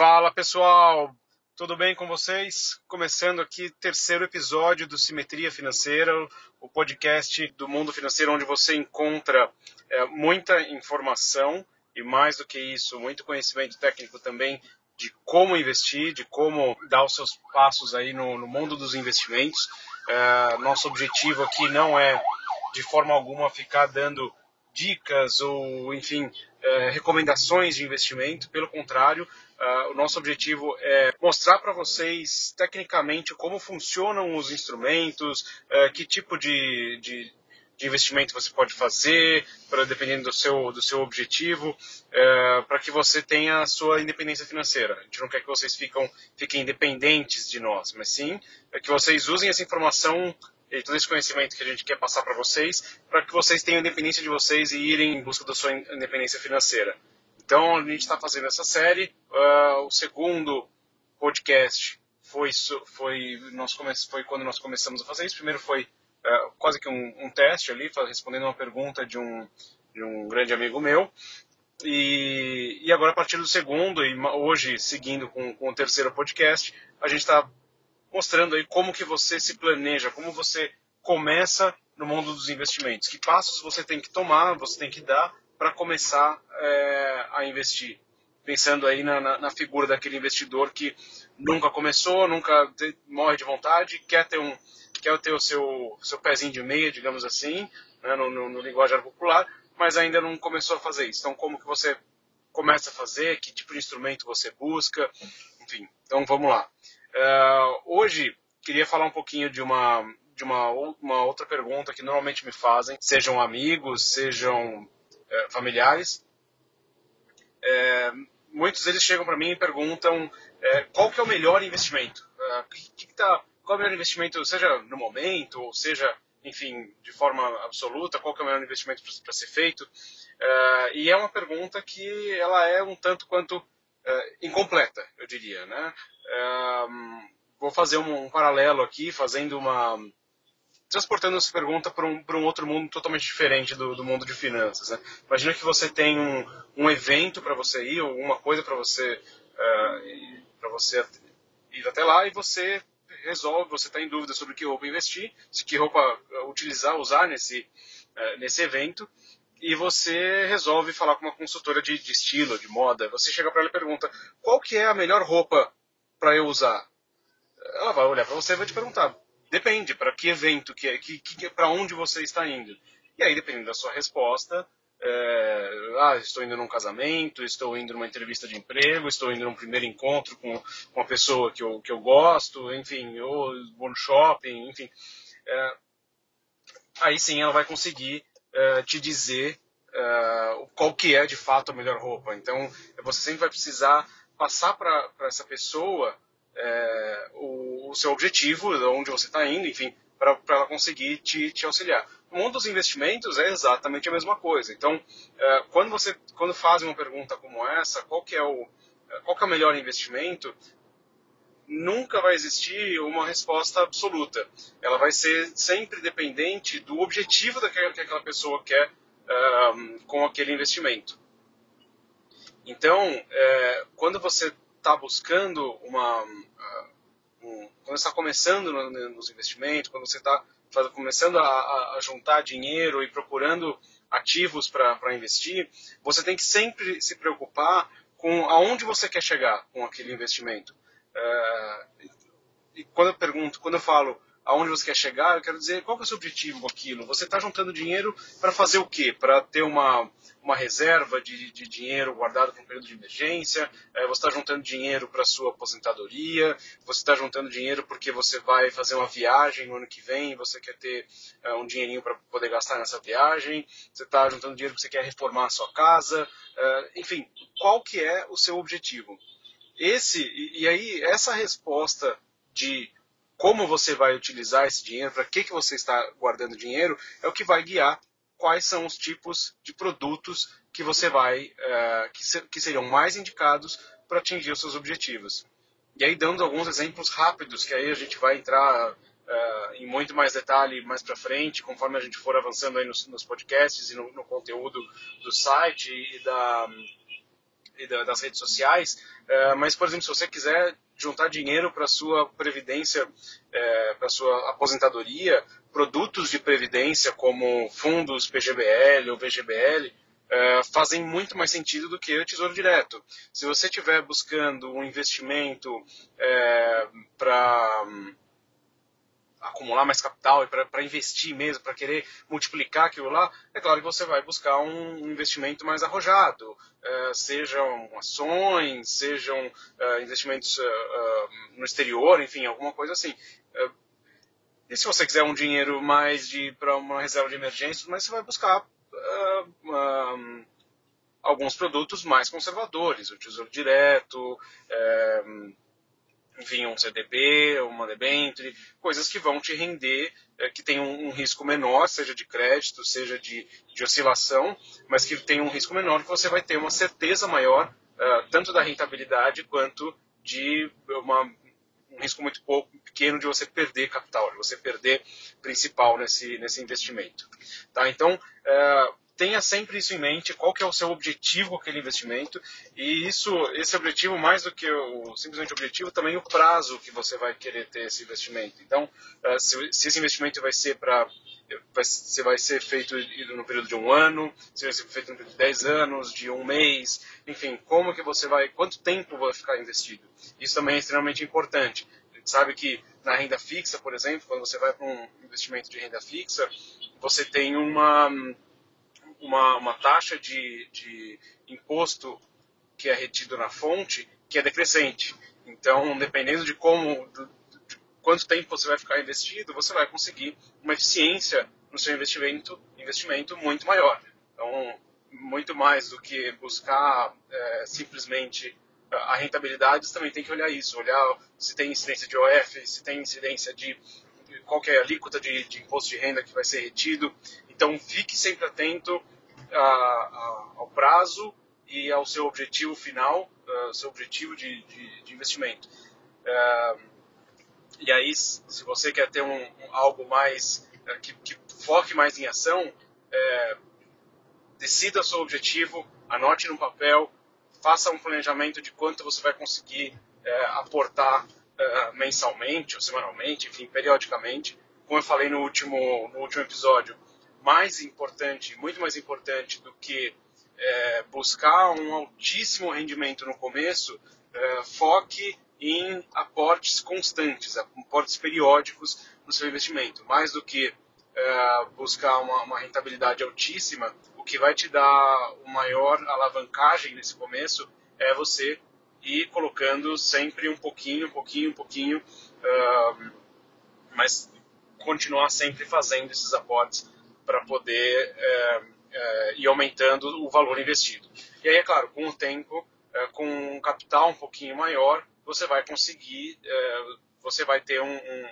Fala pessoal, tudo bem com vocês? Começando aqui terceiro episódio do Simetria Financeira, o podcast do mundo financeiro onde você encontra é, muita informação e mais do que isso, muito conhecimento técnico também de como investir, de como dar os seus passos aí no, no mundo dos investimentos. É, nosso objetivo aqui não é de forma alguma ficar dando dicas ou, enfim, é, recomendações de investimento. Pelo contrário, Uh, o nosso objetivo é mostrar para vocês tecnicamente como funcionam os instrumentos, uh, que tipo de, de, de, investimento você pode fazer, para dependendo do seu, do seu objetivo, uh, para que você tenha a sua independência financeira. A gente não quer que vocês fiquem independentes de nós, mas sim é que vocês usem essa informação e todo esse conhecimento que a gente quer passar para vocês, para que vocês tenham independência de vocês e irem em busca da sua independência financeira. Então a gente está fazendo essa série. Uh, o segundo podcast foi, foi, nós come, foi quando nós começamos a fazer isso. Primeiro foi uh, quase que um, um, teste ali, respondendo uma pergunta de um, de um grande amigo meu. E, e agora a partir do segundo, e hoje seguindo com, com o terceiro podcast, a gente está mostrando aí como que você se planeja, como você começa no mundo dos investimentos, que passos você tem que tomar, você tem que dar para começar é, a investir. Pensando aí na, na, na, figura daquele investidor que nunca começou, nunca te, morre de vontade, quer ter, um, quer ter o seu, seu pezinho de meia, digamos assim, né, no, no, no linguajar popular, mas ainda não começou a fazer isso. Então, como que você começa a fazer, que tipo de instrumento você busca, enfim. Então, vamos lá. Uh, hoje, queria falar um pouquinho de uma, de uma, uma outra pergunta que normalmente me fazem, sejam amigos, sejam familiares. É, muitos deles chegam para mim e perguntam é, qual que é o melhor investimento. É, que, que tá, qual é o melhor investimento, seja no momento, ou seja, enfim, de forma absoluta, qual que é o melhor investimento para ser feito. E é uma pergunta que ela é um tanto quanto incompleta, eu diria. Né? vou fazer um paralelo aqui, fazendo uma transportando essa pergunta para um, um outro mundo totalmente diferente do, do mundo de finanças. Né? Imagina que você tem um, um evento para você ir, alguma coisa para você, uh, você ir até lá e você resolve, você está em dúvida sobre que roupa investir, se que roupa utilizar, usar nesse, uh, nesse evento, e você resolve falar com uma consultora de, de estilo, de moda. Você chega para ela e pergunta: qual que é a melhor roupa para eu usar? Ela vai olhar para você e vai te perguntar: Depende, para que evento, que, que, que para onde você está indo. E aí, dependendo da sua resposta, é, ah, estou indo num casamento, estou indo numa entrevista de emprego, estou indo num primeiro encontro com, com uma pessoa que eu, que eu gosto, enfim, ou vou no shopping, enfim. É, aí sim ela vai conseguir é, te dizer é, qual que é de fato a melhor roupa. Então, você sempre vai precisar passar para essa pessoa é, o, o, seu objetivo, onde você está indo, enfim, para ela conseguir te, te auxiliar. No mundo dos investimentos é exatamente a mesma coisa. Então, é, quando você quando faz uma pergunta como essa, qual que é o qual que é o melhor investimento, nunca vai existir uma resposta absoluta. Ela vai ser sempre dependente do objetivo daquela, que aquela pessoa quer um, com aquele investimento. Então, é, quando você está buscando uma. Quando está começando no, nos investimentos, quando você está começando a, a, juntar dinheiro e procurando ativos para investir, você tem que sempre se preocupar com aonde você quer chegar com aquele investimento. Uh, e quando eu pergunto, quando eu falo aonde você quer chegar, eu quero dizer qual é o seu objetivo com aquilo. Você está juntando dinheiro para fazer o quê? Para ter uma, uma reserva de, de dinheiro guardado para um período de emergência, é, você está juntando dinheiro para sua aposentadoria, você está juntando dinheiro porque você vai fazer uma viagem no ano que vem, você quer ter é, um dinheirinho para poder gastar nessa viagem, você está juntando dinheiro porque você quer reformar a sua casa, é, enfim, qual que é o seu objetivo? Esse e, e aí essa resposta de como você vai utilizar esse dinheiro, para que, que você está guardando dinheiro, é o que vai guiar quais são os tipos de produtos que você vai, uh, que, ser, que seriam mais indicados para atingir os seus objetivos. E aí, dando alguns exemplos rápidos, que aí a gente vai entrar uh, em muito mais detalhe mais para frente, conforme a gente for avançando aí nos, nos podcasts e no, no, conteúdo do site e da, e das redes sociais, uh, mas, por exemplo, se você quiser juntar dinheiro para sua previdência, uh, para sua aposentadoria, produtos de previdência como fundos PGBL ou VGBL fazem muito mais sentido do que o Tesouro Direto. Se você estiver buscando um investimento para acumular mais capital e para investir mesmo, para querer multiplicar aquilo lá, é claro que você vai buscar um investimento mais arrojado, uh, sejam ações, sejam uh, investimentos uh, no exterior, enfim, alguma coisa assim. e se você quiser um dinheiro mais para uma reserva de emergência, mas você vai buscar alguns produtos mais conservadores, o Tesouro Direto, enfim, um CDB, uma debenture, coisas que vão te render, é, que tem um, um, risco menor, seja de crédito, seja de, de, oscilação, mas que tem um risco menor que você vai ter uma certeza maior, uh, tanto da rentabilidade quanto de uma, um risco muito pouco pequeno de você perder capital, de você perder principal nesse, nesse investimento. Tá? Então, uh, tenha sempre isso em mente, qual que é o seu objetivo com aquele investimento, e isso, esse objetivo, mais do que o simplesmente objetivo, também o prazo que você vai querer ter esse investimento. Então, uh, se, se, esse investimento vai ser para se vai ser feito no período de um ano, se vai ser feito no período de 10 anos, de um mês, enfim, como que você vai, quanto tempo vai ficar investido. Isso também é extremamente importante. A gente sabe que na renda fixa, por exemplo, quando você vai para um investimento de renda fixa, você tem uma uma, uma taxa de, de imposto que é retido na fonte que é decrescente. Então, dependendo de como, de, quanto tempo você vai ficar investido, você vai conseguir uma eficiência no seu investimento, investimento muito maior. Então, muito mais do que buscar é, simplesmente a rentabilidade, você também tem que olhar isso, olhar se tem incidência de OF, se tem incidência de qual é a alíquota de, de imposto de renda que vai ser retido. Então, fique sempre atento a, a, ao prazo e ao seu objetivo final, uh, seu objetivo de, de, de investimento. Uh, e aí, se você quer ter um, um algo mais uh, que, que, foque mais em ação, é, decida seu objetivo, anote no papel, faça um planejamento de quanto você vai conseguir aportar mensalmente ou semanalmente, enfim, periodicamente. Como eu falei no último, no último episódio, mais importante, muito mais importante do que é, buscar um altíssimo rendimento no começo, é, foque em aportes constantes, aportes periódicos no seu investimento. Mais do que é, buscar uma, uma, rentabilidade altíssima, o que vai te dar o maior alavancagem nesse começo é você ir colocando sempre um pouquinho, um pouquinho, um pouquinho, uh, mas continuar sempre fazendo esses aportes para poder é, é, ir aumentando o valor investido. E aí, é claro, com o tempo, é, com um capital um pouquinho maior, você vai conseguir, é, você vai ter um, um,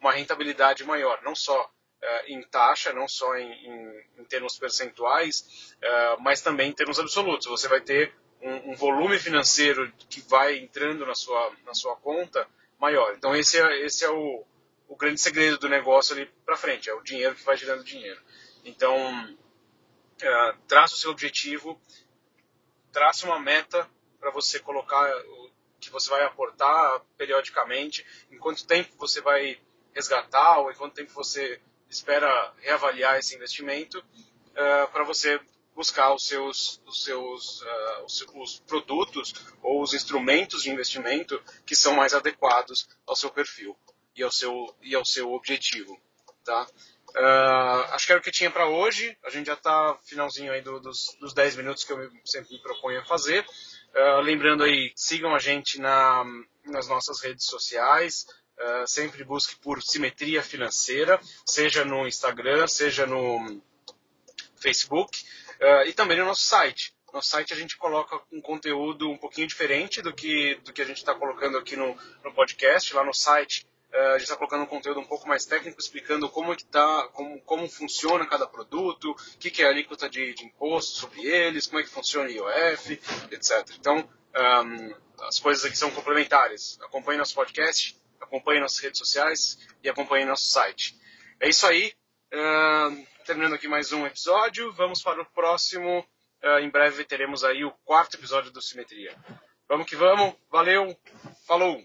uma rentabilidade maior, não só é, em taxa, não só em, em, em termos percentuais, é, mas também em termos absolutos. Você vai ter um, um, volume financeiro que vai entrando na sua, na sua conta maior. Então, esse é, esse é o, o grande segredo do negócio ali para frente, é o dinheiro que vai gerando dinheiro. Então, uh, traça o seu objetivo, traça uma meta para você colocar o que você vai aportar periodicamente, em quanto tempo você vai resgatar ou em quanto tempo você espera reavaliar esse investimento uh, para você buscar os seus, os seus uh, os, os, produtos ou os instrumentos de investimento que são mais adequados ao seu perfil e ao seu, e ao seu objetivo. Tá? Uh, acho que era o que tinha para hoje. A gente já está finalzinho aí do, dos, dos 10 minutos que eu sempre me proponho a fazer. Uh, lembrando aí, sigam a gente na, nas nossas redes sociais. Uh, sempre busque por simetria financeira, seja no Instagram, seja no Facebook e também no nosso site. No site a gente coloca um conteúdo um pouquinho diferente do que, do que a gente está colocando aqui no, no podcast. Lá no site a gente está colocando um conteúdo um pouco mais técnico, explicando como, é que tá, como, como funciona cada produto, o que, que é a alíquota de, de, imposto sobre eles, como é que funciona o IOF, etc. Então, um, as coisas aqui são complementares. Acompanhe nosso podcast, acompanhe nossas redes sociais e acompanhe nosso site. É isso aí. Uh, terminando aqui mais um episódio, vamos para o próximo uh, em breve teremos aí o quarto episódio do Simetria. Vamos que vamos, valeu, falou!